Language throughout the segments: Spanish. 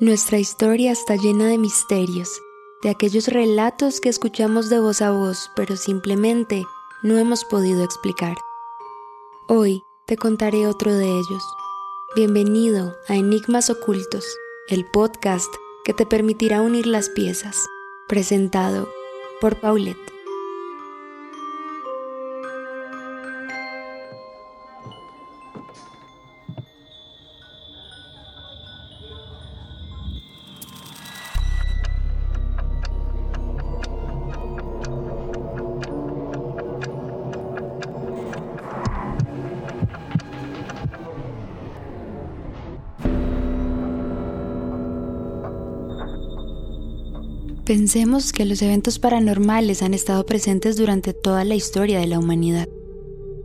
Nuestra historia está llena de misterios, de aquellos relatos que escuchamos de voz a voz, pero simplemente no hemos podido explicar. Hoy te contaré otro de ellos. Bienvenido a Enigmas Ocultos, el podcast que te permitirá unir las piezas, presentado por Paulette. Pensemos que los eventos paranormales han estado presentes durante toda la historia de la humanidad,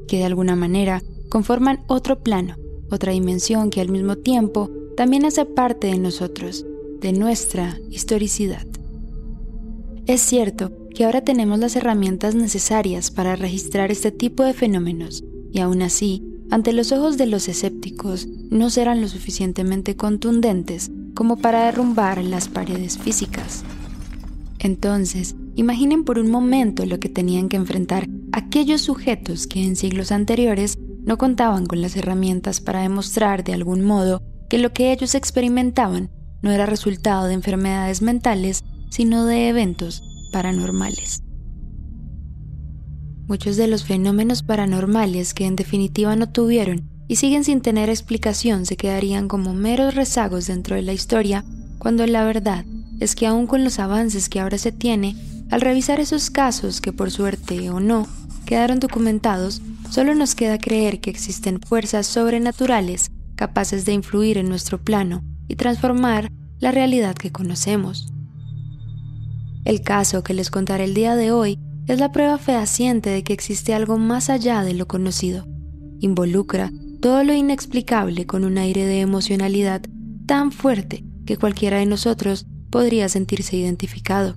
que de alguna manera conforman otro plano, otra dimensión que al mismo tiempo también hace parte de nosotros, de nuestra historicidad. Es cierto que ahora tenemos las herramientas necesarias para registrar este tipo de fenómenos, y aún así, ante los ojos de los escépticos, no serán lo suficientemente contundentes como para derrumbar las paredes físicas. Entonces, imaginen por un momento lo que tenían que enfrentar aquellos sujetos que en siglos anteriores no contaban con las herramientas para demostrar de algún modo que lo que ellos experimentaban no era resultado de enfermedades mentales, sino de eventos paranormales. Muchos de los fenómenos paranormales que en definitiva no tuvieron y siguen sin tener explicación se quedarían como meros rezagos dentro de la historia, cuando la verdad es que aún con los avances que ahora se tiene, al revisar esos casos que por suerte o no quedaron documentados, solo nos queda creer que existen fuerzas sobrenaturales capaces de influir en nuestro plano y transformar la realidad que conocemos. El caso que les contaré el día de hoy es la prueba fehaciente de que existe algo más allá de lo conocido. Involucra todo lo inexplicable con un aire de emocionalidad tan fuerte que cualquiera de nosotros podría sentirse identificado.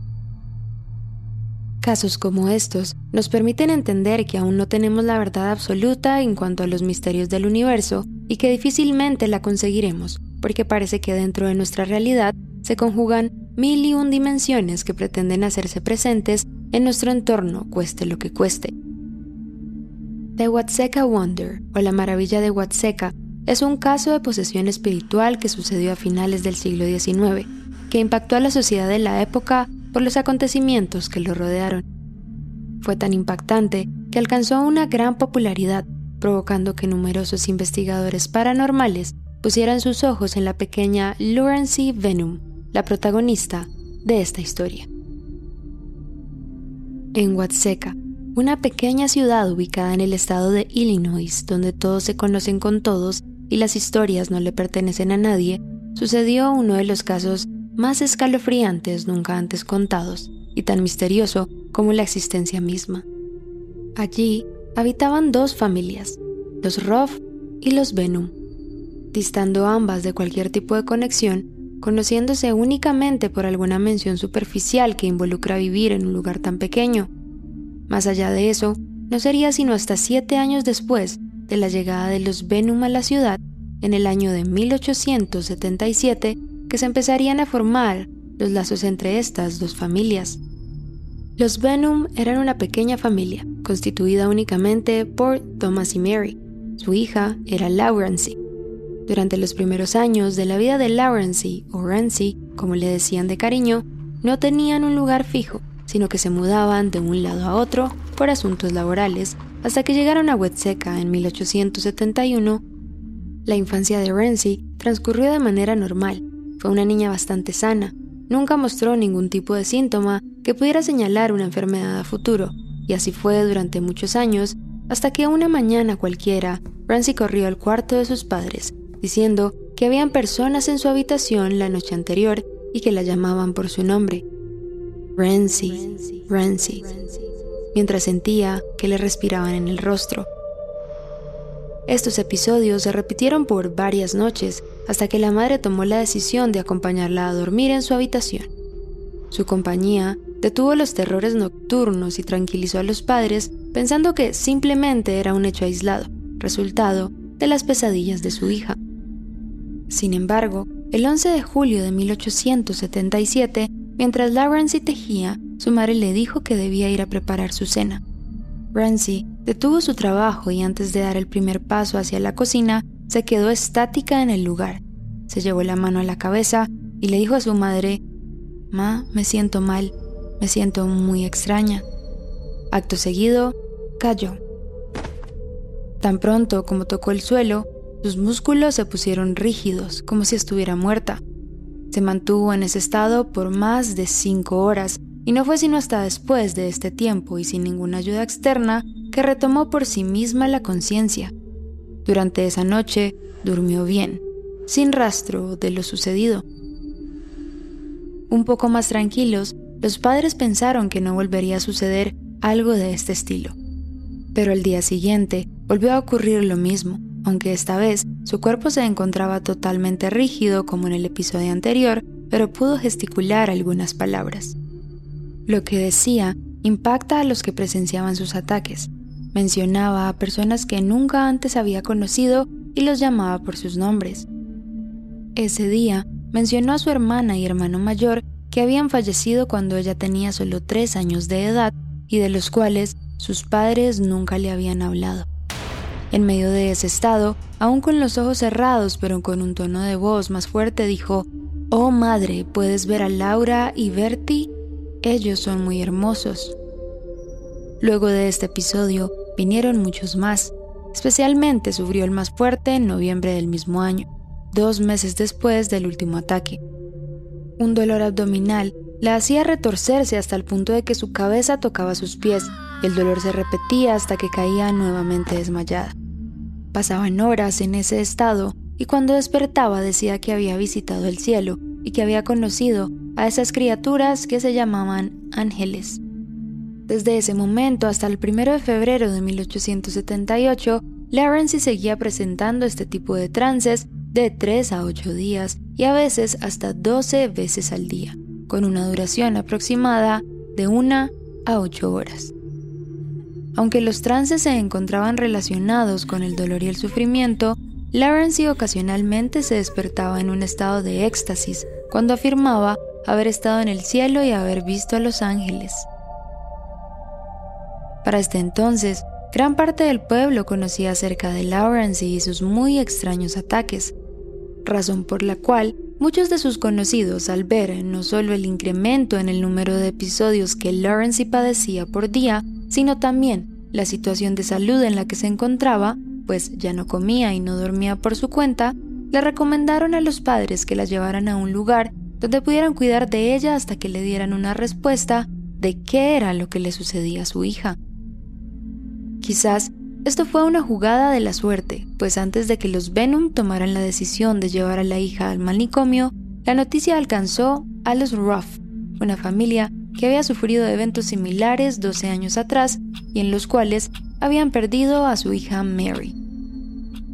Casos como estos nos permiten entender que aún no tenemos la verdad absoluta en cuanto a los misterios del universo y que difícilmente la conseguiremos, porque parece que dentro de nuestra realidad se conjugan mil y un dimensiones que pretenden hacerse presentes en nuestro entorno, cueste lo que cueste. The Huatseca Wonder, o la maravilla de Huatseca, es un caso de posesión espiritual que sucedió a finales del siglo XIX que impactó a la sociedad de la época por los acontecimientos que lo rodearon. Fue tan impactante que alcanzó una gran popularidad, provocando que numerosos investigadores paranormales pusieran sus ojos en la pequeña Lawrence Venom, la protagonista de esta historia. En Watseka, una pequeña ciudad ubicada en el estado de Illinois, donde todos se conocen con todos y las historias no le pertenecen a nadie, sucedió uno de los casos más escalofriantes nunca antes contados y tan misterioso como la existencia misma. Allí habitaban dos familias, los Roth y los Venom, distando ambas de cualquier tipo de conexión, conociéndose únicamente por alguna mención superficial que involucra vivir en un lugar tan pequeño. Más allá de eso, no sería sino hasta siete años después de la llegada de los Venom a la ciudad, en el año de 1877, que se empezarían a formar los lazos entre estas dos familias. Los Benham eran una pequeña familia, constituida únicamente por Thomas y Mary. Su hija era Lawrence. Durante los primeros años de la vida de Lawrence, o Rancy, como le decían de cariño, no tenían un lugar fijo, sino que se mudaban de un lado a otro por asuntos laborales, hasta que llegaron a Huetseca en 1871. La infancia de Rancy transcurrió de manera normal, fue una niña bastante sana. Nunca mostró ningún tipo de síntoma que pudiera señalar una enfermedad a futuro, y así fue durante muchos años, hasta que una mañana cualquiera, Rancy corrió al cuarto de sus padres, diciendo que habían personas en su habitación la noche anterior y que la llamaban por su nombre. Rancy, Rancy, mientras sentía que le respiraban en el rostro. Estos episodios se repitieron por varias noches hasta que la madre tomó la decisión de acompañarla a dormir en su habitación. Su compañía detuvo los terrores nocturnos y tranquilizó a los padres pensando que simplemente era un hecho aislado, resultado de las pesadillas de su hija. Sin embargo, El 11 de julio de 1877, mientras la tejía, su madre le dijo que debía ir a preparar su cena. Ramsey detuvo su trabajo y antes de dar el primer paso hacia la cocina, se quedó estática en el lugar. Se llevó la mano a la cabeza y le dijo a su madre, Ma, me siento mal, me siento muy extraña. Acto seguido, cayó. Tan pronto como tocó el suelo, sus músculos se pusieron rígidos, como si estuviera muerta. Se mantuvo en ese estado por más de cinco horas y no fue sino hasta después de este tiempo y sin ninguna ayuda externa que retomó por sí misma la conciencia. Durante esa noche durmió bien, sin rastro de lo sucedido. Un poco más tranquilos, los padres pensaron que no volvería a suceder algo de este estilo. Pero el día siguiente volvió a ocurrir lo mismo, aunque esta vez su cuerpo se encontraba totalmente rígido como en el episodio anterior, pero pudo gesticular algunas palabras. Lo que decía impacta a los que presenciaban sus ataques. Mencionaba a personas que nunca antes había conocido y los llamaba por sus nombres. Ese día mencionó a su hermana y hermano mayor que habían fallecido cuando ella tenía solo tres años de edad y de los cuales sus padres nunca le habían hablado. En medio de ese estado, aún con los ojos cerrados pero con un tono de voz más fuerte, dijo, Oh madre, ¿puedes ver a Laura y Bertie? Ellos son muy hermosos. Luego de este episodio vinieron muchos más. Especialmente sufrió el más fuerte en noviembre del mismo año, dos meses después del último ataque. Un dolor abdominal la hacía retorcerse hasta el punto de que su cabeza tocaba sus pies y el dolor se repetía hasta que caía nuevamente desmayada. Pasaban horas en ese estado y cuando despertaba decía que había visitado el cielo y que había conocido a esas criaturas que se llamaban ángeles. Desde ese momento hasta el 1 de febrero de 1878, Lawrence seguía presentando este tipo de trances de 3 a 8 días y a veces hasta 12 veces al día, con una duración aproximada de 1 a 8 horas. Aunque los trances se encontraban relacionados con el dolor y el sufrimiento, Lawrence ocasionalmente se despertaba en un estado de éxtasis cuando afirmaba haber estado en el cielo y haber visto a los ángeles. Para este entonces, gran parte del pueblo conocía acerca de Lawrence y sus muy extraños ataques, razón por la cual muchos de sus conocidos al ver no solo el incremento en el número de episodios que Lawrence padecía por día, sino también la situación de salud en la que se encontraba, pues ya no comía y no dormía por su cuenta, le recomendaron a los padres que la llevaran a un lugar donde pudieran cuidar de ella hasta que le dieran una respuesta de qué era lo que le sucedía a su hija. Quizás esto fue una jugada de la suerte, pues antes de que los Venom tomaran la decisión de llevar a la hija al manicomio, la noticia alcanzó a los Ruff, una familia que había sufrido eventos similares 12 años atrás y en los cuales habían perdido a su hija Mary.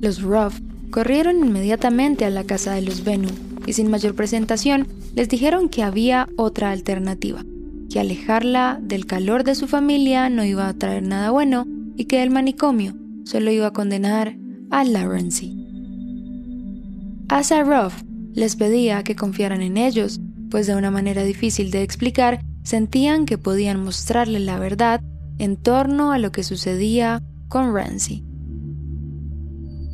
Los Ruff corrieron inmediatamente a la casa de los Venom y sin mayor presentación les dijeron que había otra alternativa, que alejarla del calor de su familia no iba a traer nada bueno y que el manicomio solo iba a condenar a Lawrence. Asa Ruff les pedía que confiaran en ellos, pues de una manera difícil de explicar, sentían que podían mostrarle la verdad en torno a lo que sucedía con Ramsey.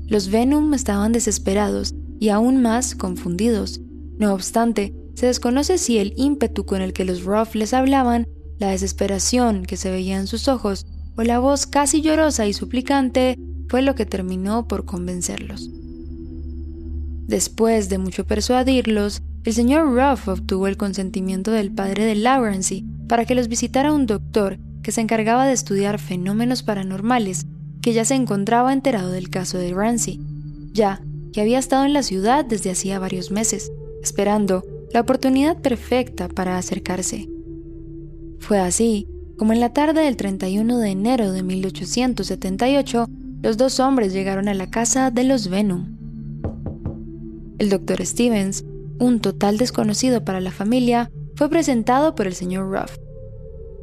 Los Venom estaban desesperados y aún más confundidos. No obstante, se desconoce si el ímpetu con el que los Ruff les hablaban, la desesperación que se veía en sus ojos o la voz casi llorosa y suplicante fue lo que terminó por convencerlos. Después de mucho persuadirlos, el señor Ruff obtuvo el consentimiento del padre de Lawrence para que los visitara un doctor que se encargaba de estudiar fenómenos paranormales, que ya se encontraba enterado del caso de Ramsey. Ya que había estado en la ciudad desde hacía varios meses, esperando la oportunidad perfecta para acercarse. Fue así como en la tarde del 31 de enero de 1878, los dos hombres llegaron a la casa de los Venom. El doctor Stevens, un total desconocido para la familia, fue presentado por el señor Ruff.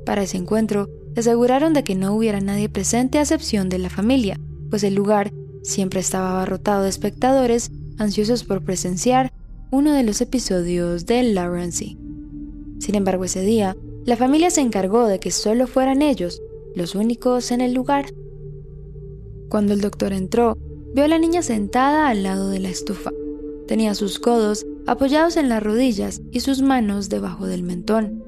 Para ese encuentro, se aseguraron de que no hubiera nadie presente a excepción de la familia, pues el lugar Siempre estaba abarrotado de espectadores, ansiosos por presenciar uno de los episodios de Lawrence. Sin embargo, ese día, la familia se encargó de que solo fueran ellos los únicos en el lugar. Cuando el doctor entró, vio a la niña sentada al lado de la estufa. Tenía sus codos apoyados en las rodillas y sus manos debajo del mentón.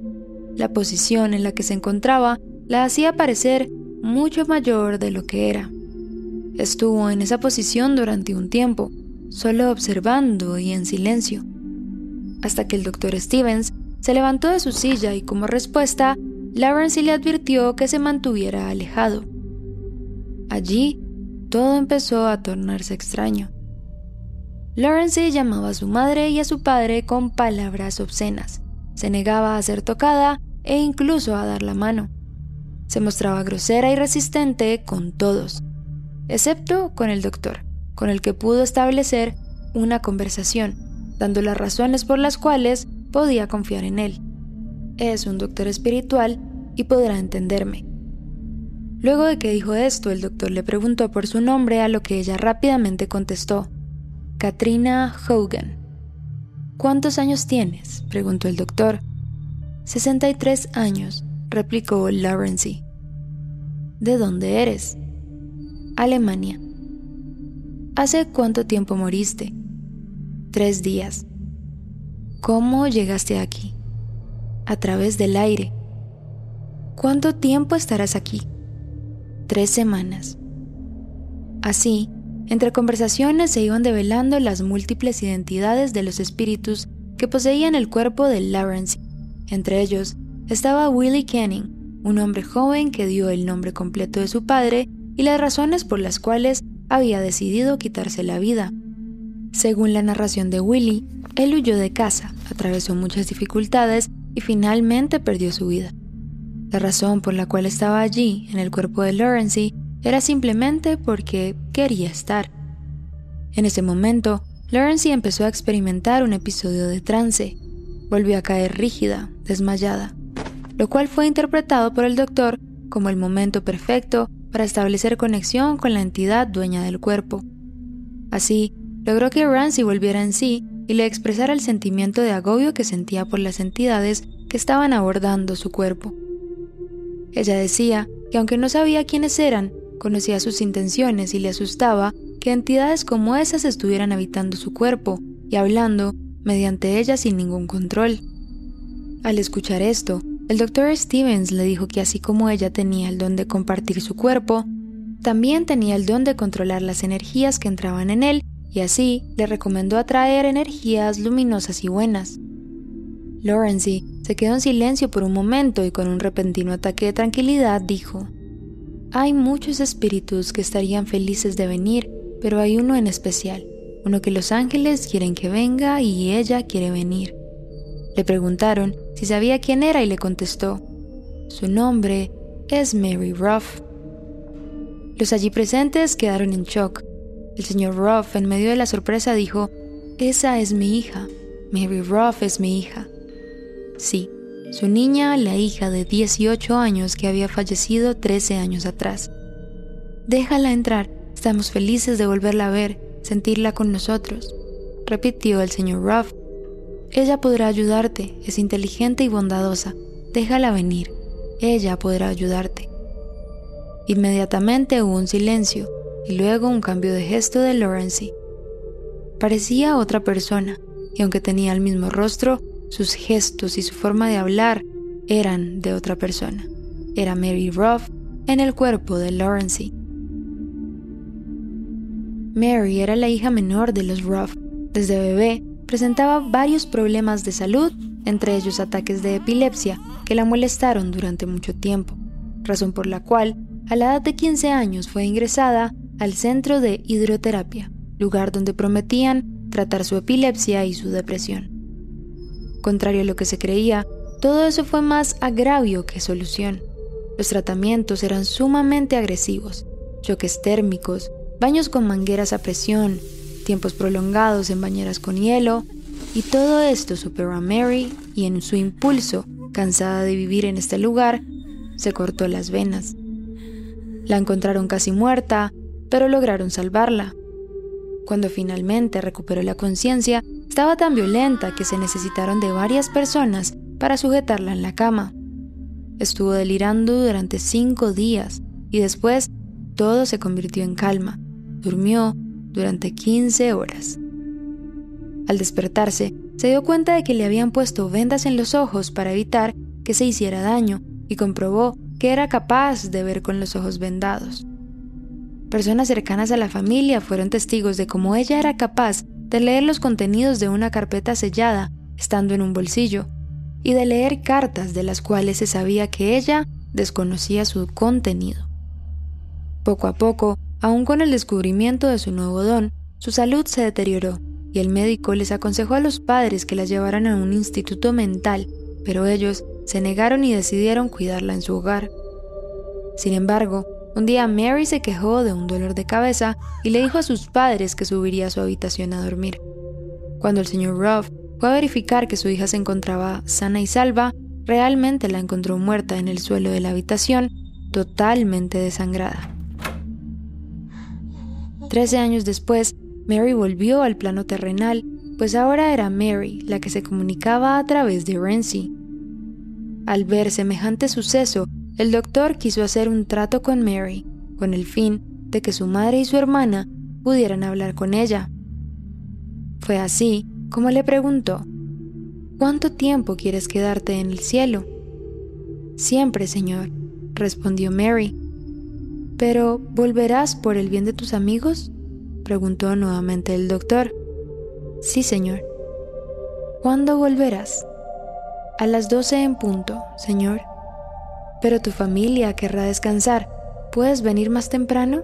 La posición en la que se encontraba la hacía parecer mucho mayor de lo que era. Estuvo en esa posición durante un tiempo, solo observando y en silencio, hasta que el doctor Stevens se levantó de su silla y como respuesta, Lawrence le advirtió que se mantuviera alejado. Allí, todo empezó a tornarse extraño. Lawrence llamaba a su madre y a su padre con palabras obscenas. Se negaba a ser tocada e incluso a dar la mano. Se mostraba grosera y resistente con todos, excepto con el doctor, con el que pudo establecer una conversación, dando las razones por las cuales podía confiar en él. Es un doctor espiritual y podrá entenderme. Luego de que dijo esto, el doctor le preguntó por su nombre, a lo que ella rápidamente contestó, Katrina Hogan. ¿Cuántos años tienes? preguntó el doctor. 63 años, replicó Lawrence. ¿De dónde eres? Alemania. ¿Hace cuánto tiempo moriste? Tres días. ¿Cómo llegaste aquí? A través del aire. ¿Cuánto tiempo estarás aquí? Tres semanas. Así, entre conversaciones se iban develando las múltiples identidades de los espíritus que poseían el cuerpo de Lawrence. Entre ellos estaba Willie Canning, un hombre joven que dio el nombre completo de su padre y las razones por las cuales había decidido quitarse la vida. Según la narración de Willie, él huyó de casa, atravesó muchas dificultades y finalmente perdió su vida. La razón por la cual estaba allí, en el cuerpo de Lawrence, era simplemente porque quería estar. En ese momento, Lawrence empezó a experimentar un episodio de trance. Volvió a caer rígida, desmayada, lo cual fue interpretado por el doctor como el momento perfecto para establecer conexión con la entidad dueña del cuerpo. Así, logró que Ramsey volviera en sí y le expresara el sentimiento de agobio que sentía por las entidades que estaban abordando su cuerpo. Ella decía que aunque no sabía quiénes eran, conocía sus intenciones y le asustaba que entidades como esas estuvieran habitando su cuerpo y hablando mediante ella sin ningún control. Al escuchar esto, el doctor Stevens le dijo que así como ella tenía el don de compartir su cuerpo, también tenía el don de controlar las energías que entraban en él y así le recomendó atraer energías luminosas y buenas. Lawrence se quedó en silencio por un momento y con un repentino ataque de tranquilidad dijo, Hay muchos espíritus que estarían felices de venir, pero hay uno en especial, uno que los ángeles quieren que venga y ella quiere venir. Le preguntaron si sabía quién era y le contestó, su nombre es Mary Ruff. Los allí presentes quedaron en shock. El señor Ruff, en medio de la sorpresa, dijo, Esa es mi hija. Mary Ruff es mi hija. Sí, su niña, la hija de 18 años que había fallecido 13 años atrás. Déjala entrar, estamos felices de volverla a ver, sentirla con nosotros, repitió el señor Ruff. Ella podrá ayudarte, es inteligente y bondadosa, déjala venir, ella podrá ayudarte. Inmediatamente hubo un silencio y luego un cambio de gesto de Lawrence. Parecía otra persona, y aunque tenía el mismo rostro, sus gestos y su forma de hablar eran de otra persona. Era Mary Ruff en el cuerpo de Lawrence. Mary era la hija menor de los Ruff. Desde bebé presentaba varios problemas de salud, entre ellos ataques de epilepsia, que la molestaron durante mucho tiempo, razón por la cual, a la edad de 15 años, fue ingresada al centro de hidroterapia, lugar donde prometían tratar su epilepsia y su depresión. Contrario a lo que se creía, todo eso fue más agravio que solución. Los tratamientos eran sumamente agresivos, choques térmicos, baños con mangueras a presión, tiempos prolongados en bañeras con hielo, y todo esto superó a Mary y en su impulso, cansada de vivir en este lugar, se cortó las venas. La encontraron casi muerta, pero lograron salvarla. Cuando finalmente recuperó la conciencia, estaba tan violenta que se necesitaron de varias personas para sujetarla en la cama. Estuvo delirando durante cinco días y después todo se convirtió en calma. Durmió durante 15 horas. Al despertarse, se dio cuenta de que le habían puesto vendas en los ojos para evitar que se hiciera daño y comprobó que era capaz de ver con los ojos vendados. Personas cercanas a la familia fueron testigos de cómo ella era capaz de leer los contenidos de una carpeta sellada estando en un bolsillo y de leer cartas de las cuales se sabía que ella desconocía su contenido. Poco a poco, aun con el descubrimiento de su nuevo don, su salud se deterioró y el médico les aconsejó a los padres que la llevaran a un instituto mental, pero ellos se negaron y decidieron cuidarla en su hogar. Sin embargo, un día Mary se quejó de un dolor de cabeza y le dijo a sus padres que subiría a su habitación a dormir. Cuando el señor Ruff fue a verificar que su hija se encontraba sana y salva, realmente la encontró muerta en el suelo de la habitación, totalmente desangrada. Trece años después, Mary volvió al plano terrenal, pues ahora era Mary la que se comunicaba a través de Renzi. Al ver semejante suceso, el doctor quiso hacer un trato con Mary, con el fin de que su madre y su hermana pudieran hablar con ella. Fue así como le preguntó, ¿Cuánto tiempo quieres quedarte en el cielo? Siempre, Señor, respondió Mary. ¿Pero volverás por el bien de tus amigos? preguntó nuevamente el doctor. Sí, Señor. ¿Cuándo volverás? A las doce en punto, Señor. Pero tu familia querrá descansar. ¿Puedes venir más temprano?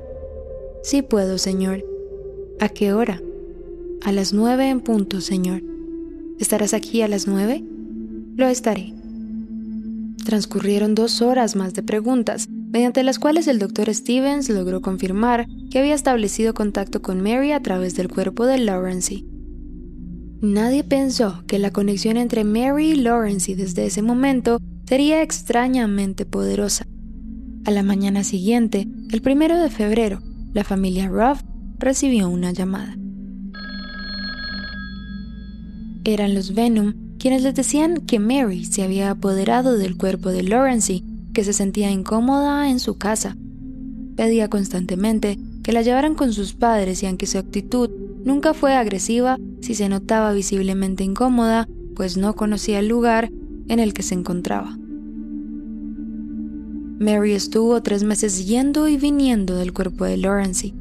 Sí puedo, Señor. ¿A qué hora? A las nueve en punto, Señor. ¿Estarás aquí a las nueve? Lo estaré. Transcurrieron dos horas más de preguntas, mediante las cuales el doctor Stevens logró confirmar que había establecido contacto con Mary a través del cuerpo de Lawrence. Nadie pensó que la conexión entre Mary y Lawrence desde ese momento sería extrañamente poderosa. A la mañana siguiente, el primero de febrero, la familia Ruff recibió una llamada. Eran los Venom quienes les decían que Mary se había apoderado del cuerpo de Lawrence, que se sentía incómoda en su casa. Pedía constantemente que la llevaran con sus padres y aunque su actitud nunca fue agresiva, si se notaba visiblemente incómoda, pues no conocía el lugar en el que se encontraba. Mary estuvo tres meses yendo y viniendo del cuerpo de Lawrence.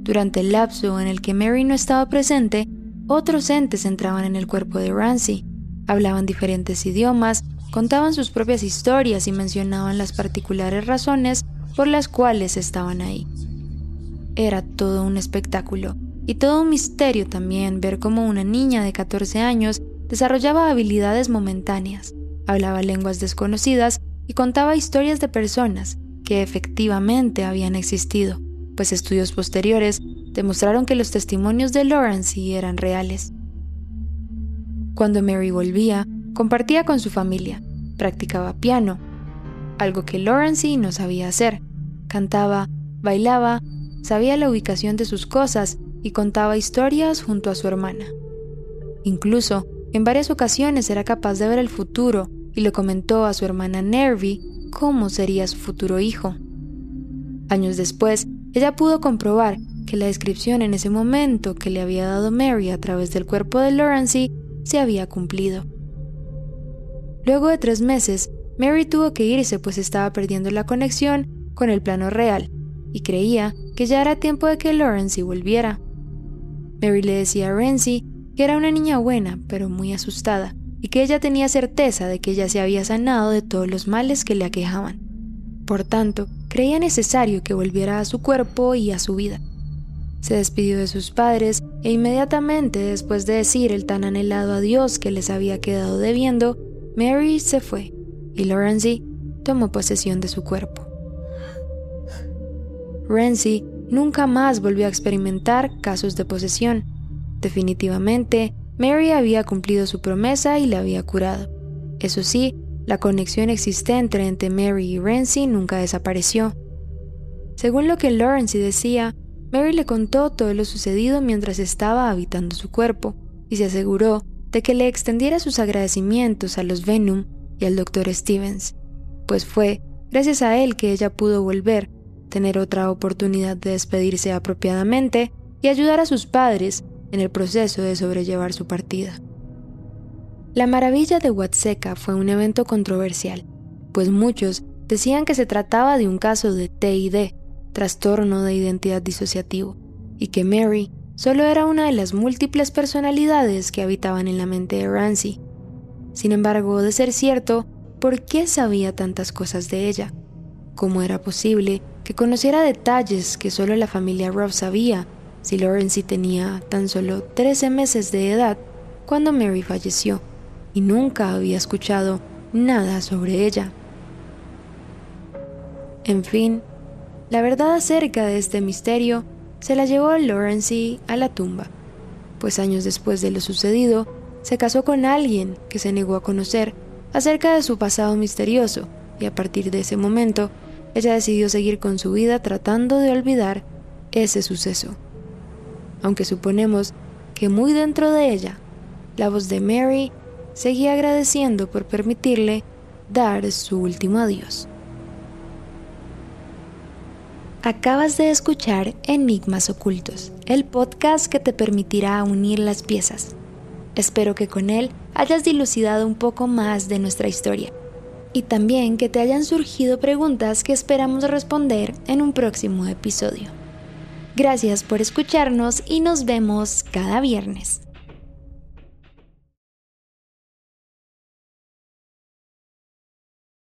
Durante el lapso en el que Mary no estaba presente, otros entes entraban en el cuerpo de Ramsey, hablaban diferentes idiomas, contaban sus propias historias y mencionaban las particulares razones por las cuales estaban ahí. Era todo un espectáculo y todo un misterio también ver cómo una niña de 14 años desarrollaba habilidades momentáneas, hablaba lenguas desconocidas y contaba historias de personas que efectivamente habían existido, pues estudios posteriores demostraron que los testimonios de Lawrence eran reales. Cuando Mary volvía, compartía con su familia, practicaba piano, algo que Lawrence no sabía hacer, cantaba, bailaba, sabía la ubicación de sus cosas y contaba historias junto a su hermana. Incluso, en varias ocasiones era capaz de ver el futuro y le comentó a su hermana Nervy cómo sería su futuro hijo. Años después, ella pudo comprobar que la descripción en ese momento que le había dado Mary a través del cuerpo de Lawrence se había cumplido. Luego de tres meses, Mary tuvo que irse pues estaba perdiendo la conexión con el plano real y creía que ya era tiempo de que Lawrence volviera. Mary le decía a Renzi que era una niña buena, pero muy asustada, y que ella tenía certeza de que ella se había sanado de todos los males que le aquejaban. Por tanto, creía necesario que volviera a su cuerpo y a su vida. Se despidió de sus padres e inmediatamente después de decir el tan anhelado adiós que les había quedado debiendo, Mary se fue y Lawrence tomó posesión de su cuerpo. Renzi nunca más volvió a experimentar casos de posesión. Definitivamente, Mary había cumplido su promesa y la había curado. Eso sí, la conexión existente entre Mary y Renzi nunca desapareció. Según lo que Lawrence decía, Mary le contó todo lo sucedido mientras estaba habitando su cuerpo, y se aseguró de que le extendiera sus agradecimientos a los Venom y al Dr. Stevens, pues fue gracias a él que ella pudo volver, tener otra oportunidad de despedirse apropiadamente y ayudar a sus padres en el proceso de sobrellevar su partida. La maravilla de Huatseca fue un evento controversial, pues muchos decían que se trataba de un caso de TID, trastorno de identidad disociativo, y que Mary solo era una de las múltiples personalidades que habitaban en la mente de Ramsey. Sin embargo, de ser cierto, ¿por qué sabía tantas cosas de ella? ¿Cómo era posible que conociera detalles que solo la familia Robb sabía si Lawrence tenía tan solo 13 meses de edad cuando Mary falleció y nunca había escuchado nada sobre ella. En fin, la verdad acerca de este misterio se la llevó Lawrence a la tumba, pues años después de lo sucedido, se casó con alguien que se negó a conocer acerca de su pasado misterioso y a partir de ese momento ella decidió seguir con su vida tratando de olvidar ese suceso aunque suponemos que muy dentro de ella, la voz de Mary seguía agradeciendo por permitirle dar su último adiós. Acabas de escuchar Enigmas Ocultos, el podcast que te permitirá unir las piezas. Espero que con él hayas dilucidado un poco más de nuestra historia y también que te hayan surgido preguntas que esperamos responder en un próximo episodio. Gracias por escucharnos y nos vemos cada viernes.